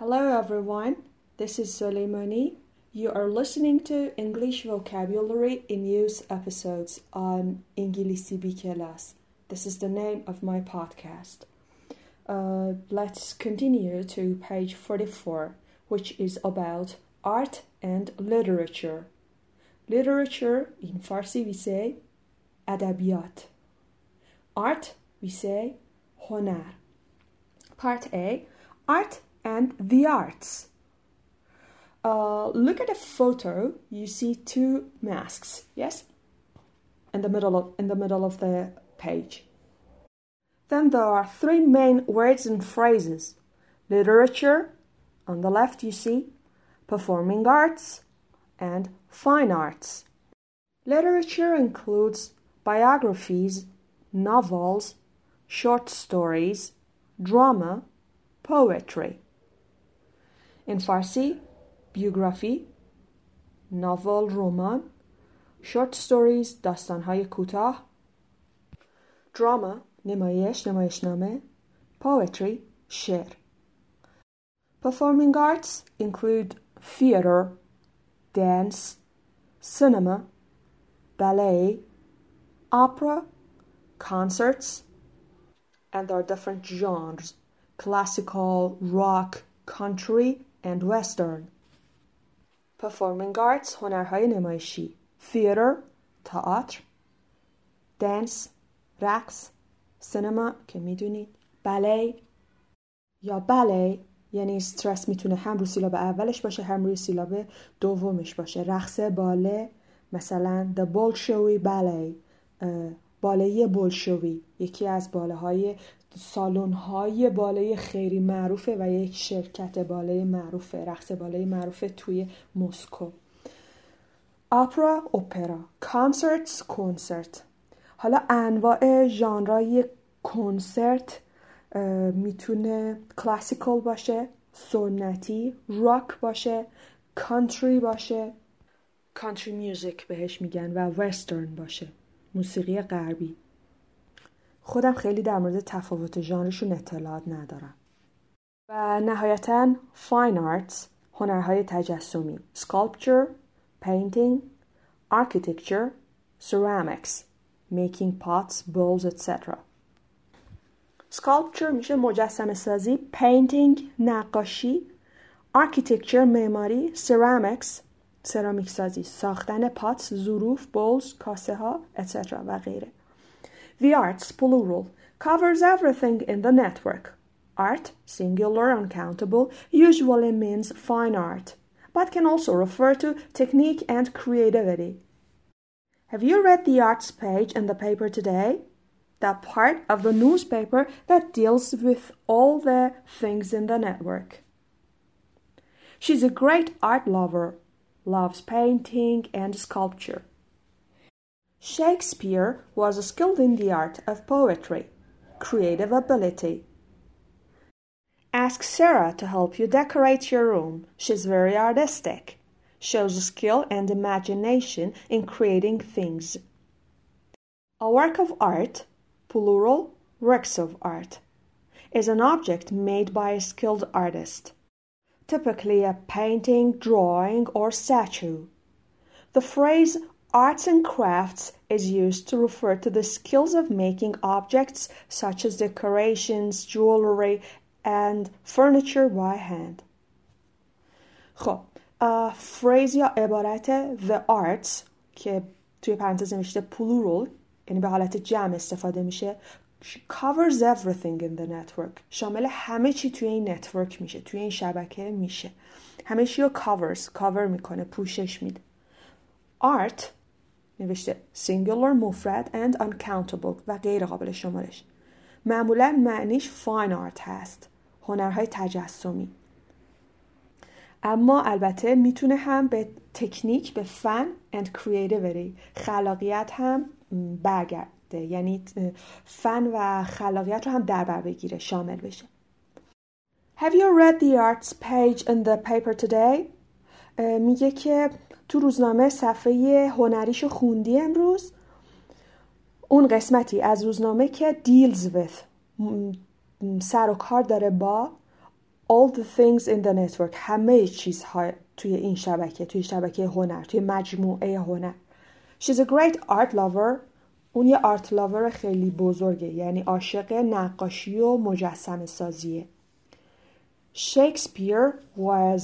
Hello everyone, this is Soleimani. You are listening to English Vocabulary in Use episodes on Ingilisi B Class. This is the name of my podcast. Uh, let's continue to page 44, which is about art and literature. Literature in Farsi we say adabiyat. Art we say honar. Part A Art and the arts. Uh, look at the photo. You see two masks. Yes, in the middle of in the middle of the page. Then there are three main words and phrases: literature. On the left, you see performing arts and fine arts. Literature includes biographies, novels, short stories, drama, poetry. In Farsi, biography, ناول رمان short stories داستانهای کوتاه drama نمایش نمایشنامه poetry شعر performing arts include theater dance cinema ballet opera concerts and there are different genres classical rock country and western. Performing arts هنرهای نمایشی theater تئاتر dance رقص سینما که می‌دونید بله یا بله یعنی استرس می‌تونه هم رو سیلاب اولش باشه هم روی سیلاب دومش باشه رقص باله مثلا The Bolshoi Ballet. باله بولشوی یکی از باله های سالن های باله خیلی معروفه و یک شرکت باله معروفه رقص باله معروفه توی مسکو. اپرا اپرا کانسرتس کنسرت. حالا انواع ژانرهای کنسرت می‌تونه classical باشه سنتی راک باشه country باشه. country music بهش میگن و وسترن باشه. موسیقی غربی. خودم خیلی در مورد تفاوت ژانرشون اطلاعات ندارم. و نهایتا fine arts هنرهای تجسمی sculpture painting architecture ceramics making pots bowls etc sculpture میشه مجسمه سازی painting نقاشی architecture معماری ceramics سرامیک سازی ساختن پاتس ظروف بولز کاسه ها etc و غیره. The arts, plural, covers everything in the network. Art, singular uncountable, usually means fine art, but can also refer to technique and creativity. Have you read the arts page in the paper today? That part of the newspaper that deals with all the things in the network. She's a great art lover, loves painting and sculpture. Shakespeare was skilled in the art of poetry, creative ability. Ask Sarah to help you decorate your room. She's very artistic, shows skill and imagination in creating things. A work of art, plural, works of art, is an object made by a skilled artist, typically a painting, drawing, or statue. The phrase Arts and crafts is used to refer to the skills of making objects such as decorations, jewelry, and furniture by hand. خب فریز یا عبارت the arts که توی پرانتز نوشته plural یعنی به حالت جمع استفاده میشه covers everything in the network شامل همه چی توی این نتورک میشه توی این شبکه میشه همه چی رو covers cover میکنه پوشش میده art نوشته singular مفرد and uncountable و غیر قابل شمارش. معمولا معنیش fine art هست هنرهای تجسمی. اما البته می‌تونه هم به تکنیک به فن and creativity خلاقیت هم برگرده. یعنی فن و خلاقیت رو هم در بر بگیره شامل بشه. Have you read the arts page in the paper today? میگه که تو روزنامه صفحه هنریشو خوندی امروز. اون قسمتی از روزنامه که deals with سر و کار داره با all the things in the network همه چیزها توی این شبکه توی شبکه هنر توی مجموعه هنر. She's a great art lover. اون یه آرت لاور خیلی بزرگه یعنی عاشق نقاشی و مجسم سازیه Shakespeare was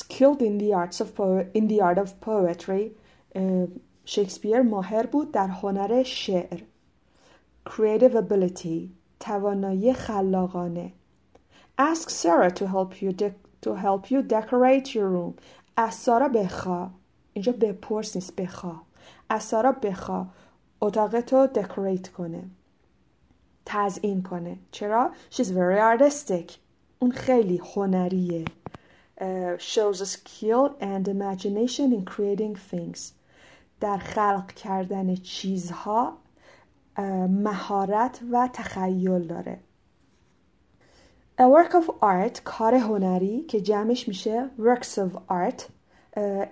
skilled in the arts of in the art of poetry شکسپیر ماهر بود در هنر شعر. Creative ability توانایی خلاقانه. Ask Sarah to help you to help you decorate your room. از سارا بخوا اینجا بپرس نیست بخوا از سارا بخوا اتاقتو دکوریت کنه. تزئین کنه. چرا؟ She's very artistic. اون خیلی هنریه. Uh, shows a skill and imagination in creating things در خلق کردن چیزها مهارت و تخیل داره A work of art کار هنری که جمعش میشه works of art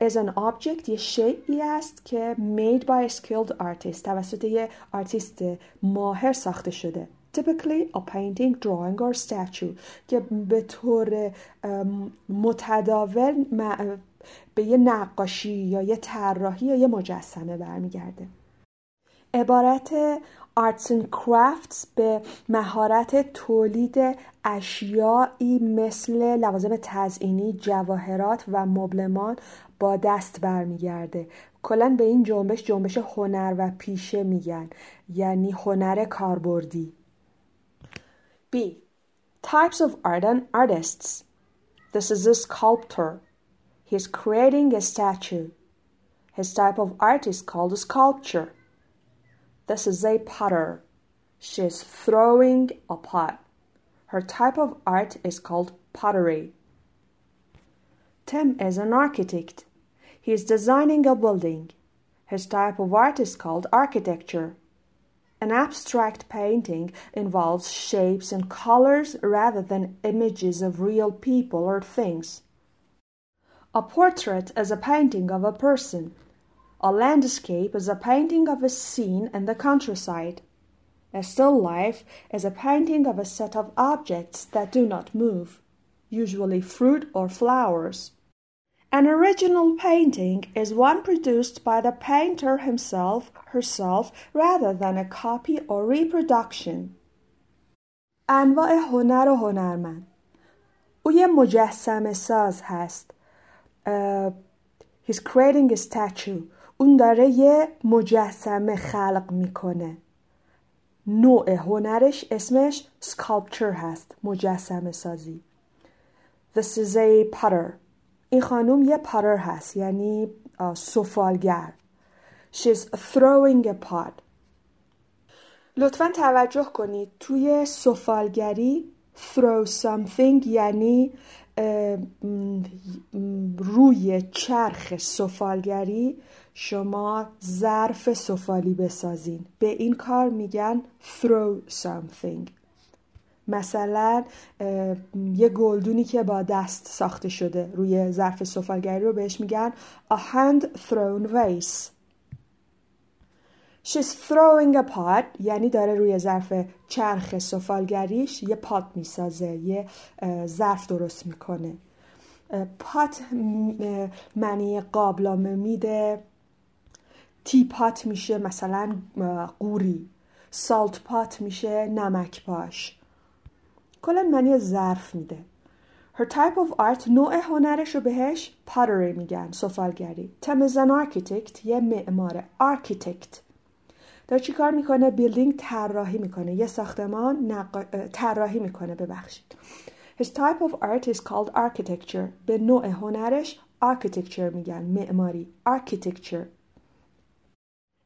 is an object یه شیعی است که made by a skilled artist توسط یه آرتیست ماهر ساخته شده typically a painting, drawing or statue که به طور متداول به یه نقاشی یا یه طراحی یا یه مجسمه برمیگرده عبارت arts and crafts به مهارت تولید اشیایی مثل لوازم تزئینی، جواهرات و مبلمان با دست برمیگرده. کلا به این جنبش جنبش هنر و پیشه میگن یعنی هنر کاربردی. B. Types of art and artists. This is a sculptor. He's creating a statue. His type of art is called sculpture. This is a potter. She's throwing a pot. Her type of art is called pottery. Tim is an architect. He is designing a building. His type of art is called architecture. An abstract painting involves shapes and colors rather than images of real people or things. A portrait is a painting of a person. A landscape is a painting of a scene in the countryside. A still life is a painting of a set of objects that do not move, usually fruit or flowers. An original painting is one produced by the painter himself, herself, rather than a copy or reproduction. انواع هنر و هنرمند او یه مجسم ساز هست. Uh, he's creating a statue. اون داره یه مجسمه خلق میکنه نوع هنرش اسمش sculpture هست مجسمه سازی This is a potter این خانوم یه پاتر هست یعنی سفالگر. She's throwing a pot. لطفا توجه کنید توی سفالگری throw something یعنی روی چرخ سفالگری شما ظرف سفالی بسازین. به این کار میگن throw something. مثلا یه گلدونی که با دست ساخته شده روی ظرف سفالگری رو بهش میگن a hand thrown vase. She's throwing a pot یعنی داره روی ظرف چرخ سفالگریش یه پات می‌سازه یه ظرف درست می‌کنه. پات معنی قابلامه میده. تی پات میشه مثلا قوری. سالت پات میشه نمک پاش. کلا معنی ظرف میده. Her type of art نوع هنرش رو بهش pottery میگن سفالگری. تم an architect یه معمار architect. داره چی کار می‌کنه؟ بیلدینگ طراحی می‌کنه. یه ساختمان. طراحی می‌کنه. ببخشید. His type of art is called architecture. به نوع هنرش architecture میگن. معماری architecture.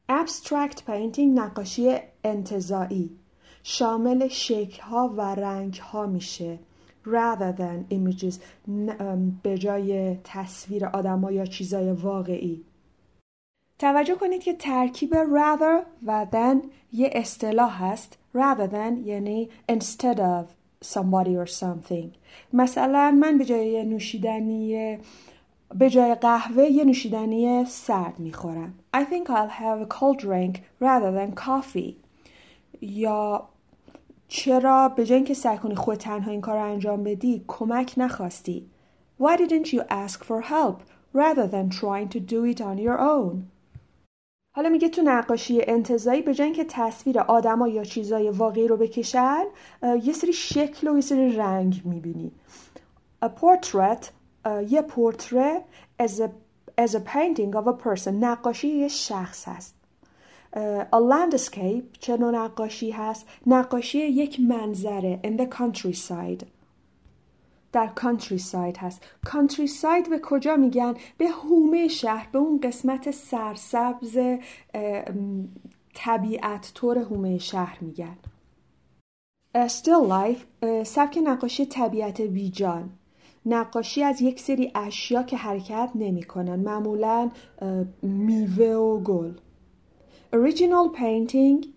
Abstract painting نقاشی انتظاعی شامل شکلها و رنگها میشه. Rather than images به جای تصویر آدم یا چیزای واقعی. توجه کنید که ترکیب rather و then یه اصطلاح هست. Rather than یعنی instead of somebody or something. مثلا من به جای نوشیدنی به جای قهوه یه نوشیدنی سرد می‌خورم. I think I'll have a cold drink rather than coffee. یا چرا به جای اینکه سعی کنی خود تنها این کار رو انجام بدی کمک نخواستی؟ Why didn't you ask for help rather than trying to do it on your own? حالا میگه تو نقاشی انتظایی به جای اینکه تصویر آدما یا چیزای واقعی رو بکشن یه سری شکل و یه سری رنگ می‌بینی. A portrait یه پورتره as a, as a painting of a person. نقاشی یه شخص هست. A landscape چه نقاشی هست نقاشی یک منظره in the countryside. در countryside هست countryside به کجا میگن؟ به هومه شهر به اون قسمت سرسبز طبیعت طور هومه شهر میگن. Still life سبک نقاشی طبیعت بیجان. نقاشی از یک سری اشیا که حرکت نمی‌کنن. معمولا میوه و گل. Original painting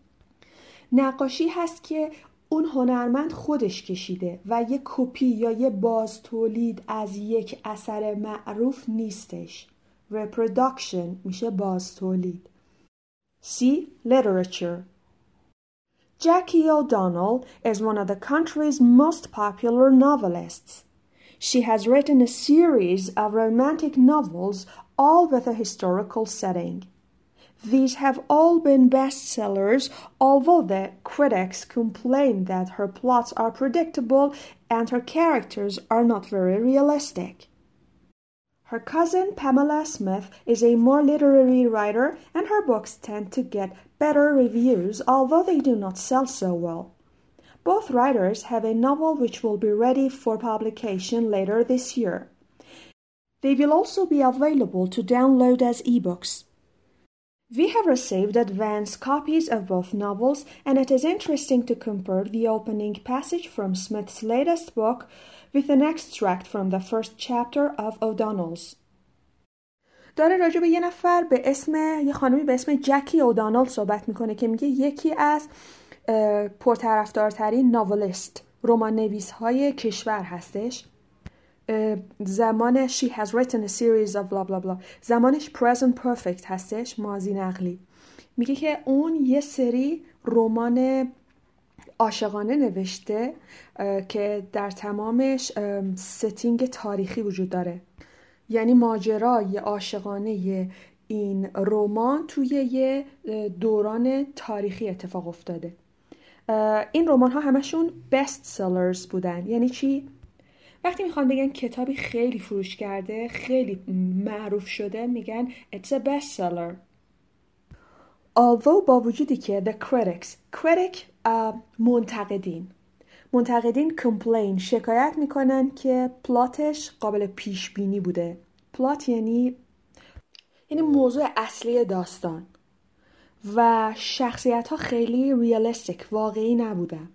نقاشی هست که اون هنرمند خودش کشیده و یک کپی یا یه باز تولید از یک اثر معروف نیستش reproduction میشه باز تولید C. Literature Jackie O'Donnell is one of the country's most popular novelists. She has written a series of romantic novels, all with a historical setting. These have all been bestsellers, although the critics complain that her plots are predictable and her characters are not very realistic. Her cousin Pamela Smith is a more literary writer, and her books tend to get better reviews, although they do not sell so well. Both writers have a novel which will be ready for publication later this year. They will also be available to download as ebooks. We have received advance copies of both novels, and it is interesting to compare the opening passage from Smith's latest book with an extract from the first chapter of O'Donnell's. داره راجع به یه نفر به اسم یه خانمی به اسم جکی اودانال صحبت میکنه که میگه یکی از پرطرفدارترین ناولست رمان نویس های کشور هستش زمان she has written a series of blah blah blah. زمانش present perfect هستش ماضی نقلی. میگه که اون یه سری رمان عاشقانه نوشته که در تمامش ستینگ تاریخی وجود داره. یعنی ماجرای عاشقانه این رمان توی یه دوران تاریخی اتفاق افتاده. این رمان ها همشون best sellers بودن. یعنی چی؟ وقتی می‌خوان بگن کتابی خیلی فروش کرده خیلی معروف شده میگن it's a best seller although با وجودی که the critics critic uh, منتقدین. منتقدین complain شکایت می‌کنن که پلاتش قابل پیش بینی بوده. پلات یعنی یعنی موضوع اصلی داستان. و شخصیت ها خیلی ریالستیک واقعی نبودن.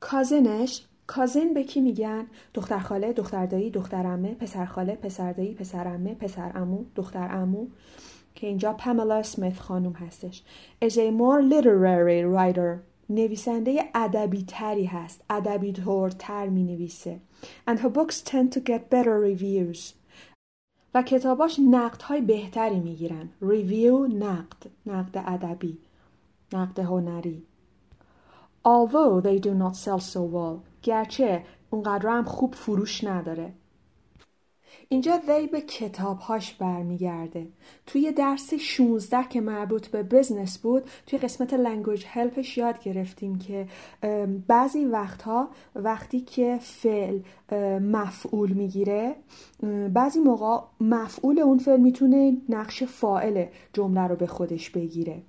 کازنش کازن به کی میگن؟ دختر خاله دختر دایی دختر عمه پسر خاله پسر دایی پسر پسر دختر که اینجا پاملا سمیت خانم هستش. Is a more literary writer نویسنده ادبی تری هست ادبی تر می نویسه and her books tend to get better reviews. و کتاباش نقد های بهتری می گیرن ریویو نقد نقد ادبی نقد هنری. Although they do not sell so well گرچه اونقدر هم خوب فروش نداره. اینجا وی به کتابهاش برمیگرده. توی درس 16 که مربوط به business بود توی قسمت language help ش یاد گرفتیم که بعضی وقتها وقتی که فعل مفعول می‌گیره بعضی موقع مفعول اون فعل می‌تونه نقش فاعل جمله رو به خودش بگیره.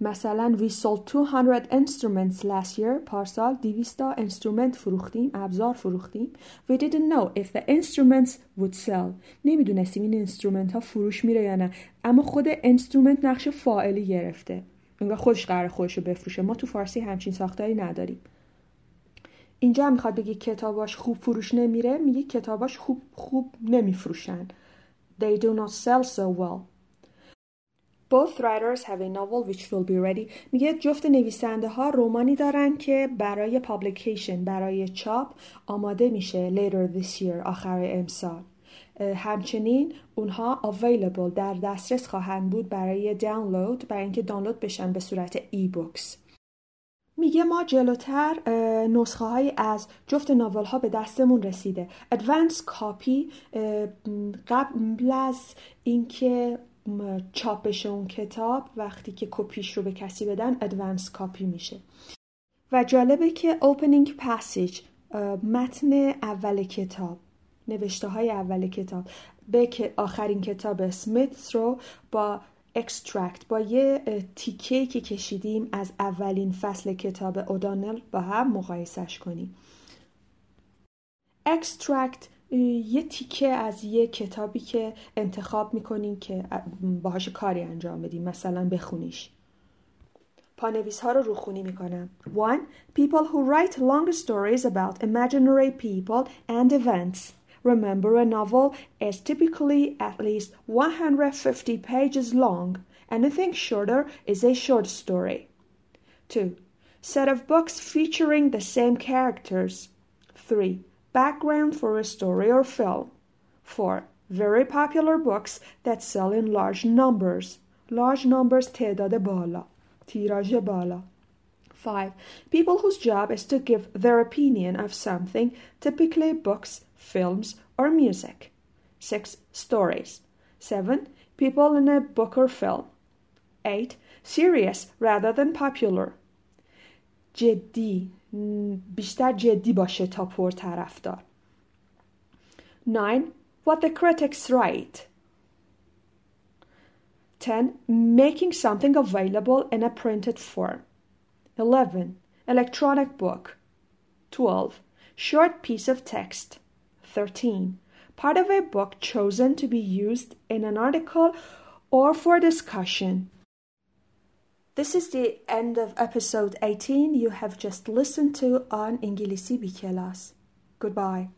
مثلا we sold 200 instruments last year پارسال 200 instrument فروختیم ابزار فروختیم. We didn't know if the instruments would sell. نمی‌دونستیم این instrument ها فروش میره یا نه. اما خود instrument نقش فاعلی گرفته. انگار خودش قراره خودش رو بفروشه. ما تو فارسی همچین ساختاری نداریم. اینجا هم می‌خواد بگی کتاباش خوب فروش نمیره میگه کتاباش خوب خوب نمیفروشن. They do not sell so well. Both writers have a novel which will be ready. میگه جفت نویسنده ها رومانی دارن که برای publication برای چاپ آماده میشه later this year آخر امسال. همچنین اونها available در دسترس خواهند بود برای دانلود برای اینکه دانلود بشن به صورت ای بوکس. میگه ما جلوتر نسخه های از جفت ناول ها به دستمون رسیده ادوانس کاپی قبل از اینکه چاپش اون کتاب وقتی که کپیش رو به کسی بدن ادوانس کاپی میشه. و جالبه که opening passage متن اول کتاب نوشته های اول کتاب. به آخرین کتاب اسمیتس رو با extract با یه تیکه که کشیدیم از اولین فصل کتاب اودانل با هم مقایسش کنیم. extract یه تیکه از یه کتابی که انتخاب می‌کنین که باهاش کاری انجام بدیم مثلا بخونیش پانویس ها رو روخونی می‌کنم 1. People who write long stories about imaginary people and events Remember, a novel is typically at least 150 pages long. Anything shorter is a short story. 2. Set of books featuring the same characters. 3. Background for a story or film. 4. Very popular books that sell in large numbers. Large numbers تعداد بالا. تیراژ بالا. 5. People whose job is to give their opinion of something, typically books, films, or music. 6. Stories. 7. People in a book or film. 8. Serious rather than popular. جدی بیشتر جدی باشه تا پرطرفدار. 9. What the critics write. 10. Making something available in a printed form. 11. Electronic book. 12. Short piece of text. 13. Part of a book chosen to be used in an article or for discussion. this is the end of episode 18 you have just listened to on Ingilisi Bikelas. Goodbye.